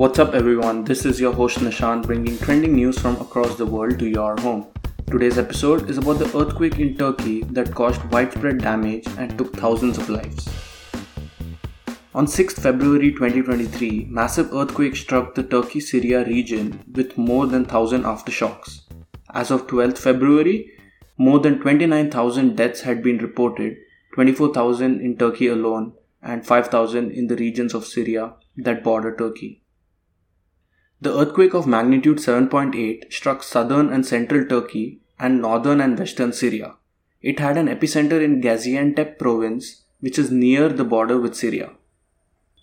What's up, everyone? This is your host Nishant bringing trending news from across the world to your home. Today's episode is about the earthquake in Turkey that caused widespread damage and took thousands of lives. On 6th February 2023, massive earthquake struck the Turkey Syria region with more than 1000 aftershocks. As of 12th February, more than 29,000 deaths had been reported, 24,000 in Turkey alone, and 5,000 in the regions of Syria that border Turkey. The earthquake of magnitude 7.8 struck southern and central Turkey and northern and western Syria. It had an epicenter in Gaziantep province, which is near the border with Syria.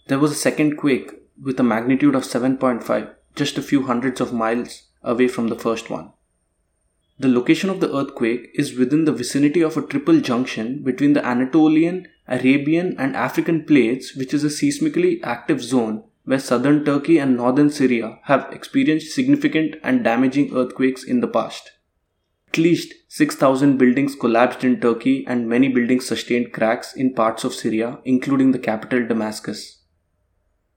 There was a second quake with a magnitude of 7.5, just a few hundreds of miles away from the first one. The location of the earthquake is within the vicinity of a triple junction between the Anatolian, Arabian, and African plates, which is a seismically active zone where southern Turkey and northern Syria have experienced significant and damaging earthquakes in the past. At least 6,000 buildings collapsed in Turkey and many buildings sustained cracks in parts of Syria, including the capital Damascus.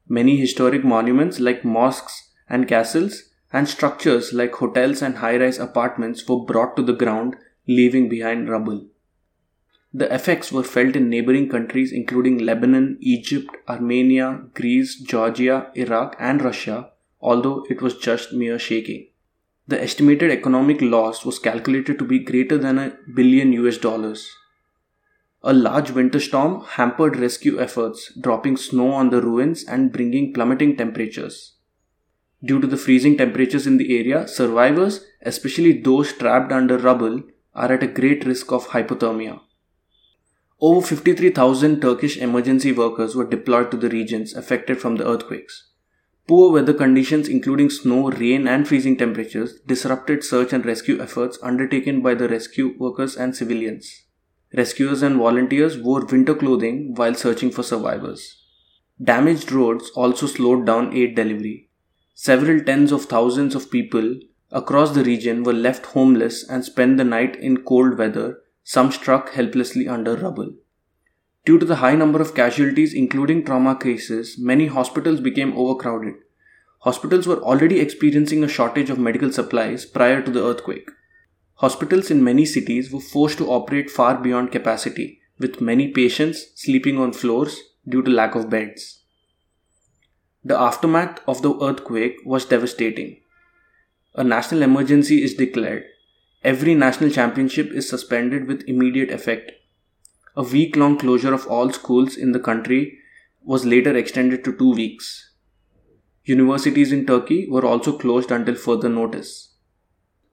Many historic monuments like mosques and castles and structures like hotels and high rise apartments were brought to the ground, leaving behind rubble. The effects were felt in neighboring countries including Lebanon, Egypt, Armenia, Greece, Georgia, Iraq, and Russia, although it was just mere shaking. The estimated economic loss was calculated to be greater than a billion US dollars. A large winter storm hampered rescue efforts, dropping snow on the ruins and bringing plummeting temperatures. Due to the freezing temperatures in the area, survivors, especially those trapped under rubble, are at a great risk of hypothermia. Over 53,000 Turkish emergency workers were deployed to the regions affected from the earthquakes. Poor weather conditions, including snow, rain, and freezing temperatures, disrupted search and rescue efforts undertaken by the rescue workers and civilians. Rescuers and volunteers wore winter clothing while searching for survivors. Damaged roads also slowed down aid delivery. Several tens of thousands of people across the region were left homeless and spent the night in cold weather, some struck helplessly under rubble. Due to the high number of casualties, including trauma cases, many hospitals became overcrowded. Hospitals were already experiencing a shortage of medical supplies prior to the earthquake. Hospitals in many cities were forced to operate far beyond capacity, with many patients sleeping on floors due to lack of beds. The aftermath of the earthquake was devastating. A national emergency is declared. Every national championship is suspended with immediate effect. A week long closure of all schools in the country was later extended to two weeks. Universities in Turkey were also closed until further notice.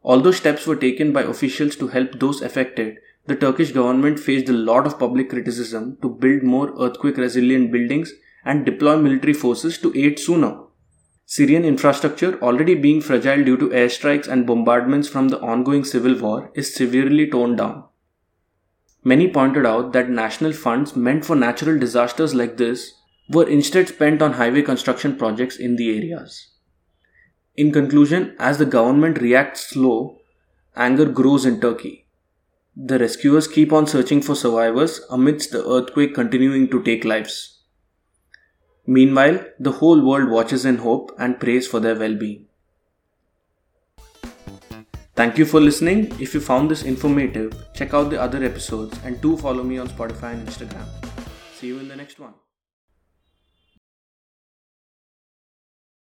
Although steps were taken by officials to help those affected, the Turkish government faced a lot of public criticism to build more earthquake resilient buildings and deploy military forces to aid sooner. Syrian infrastructure, already being fragile due to airstrikes and bombardments from the ongoing civil war, is severely torn down. Many pointed out that national funds meant for natural disasters like this were instead spent on highway construction projects in the areas. In conclusion, as the government reacts slow, anger grows in Turkey. The rescuers keep on searching for survivors amidst the earthquake continuing to take lives. Meanwhile, the whole world watches in hope and prays for their well being. Thank you for listening. If you found this informative, check out the other episodes and do follow me on Spotify and Instagram. See you in the next one.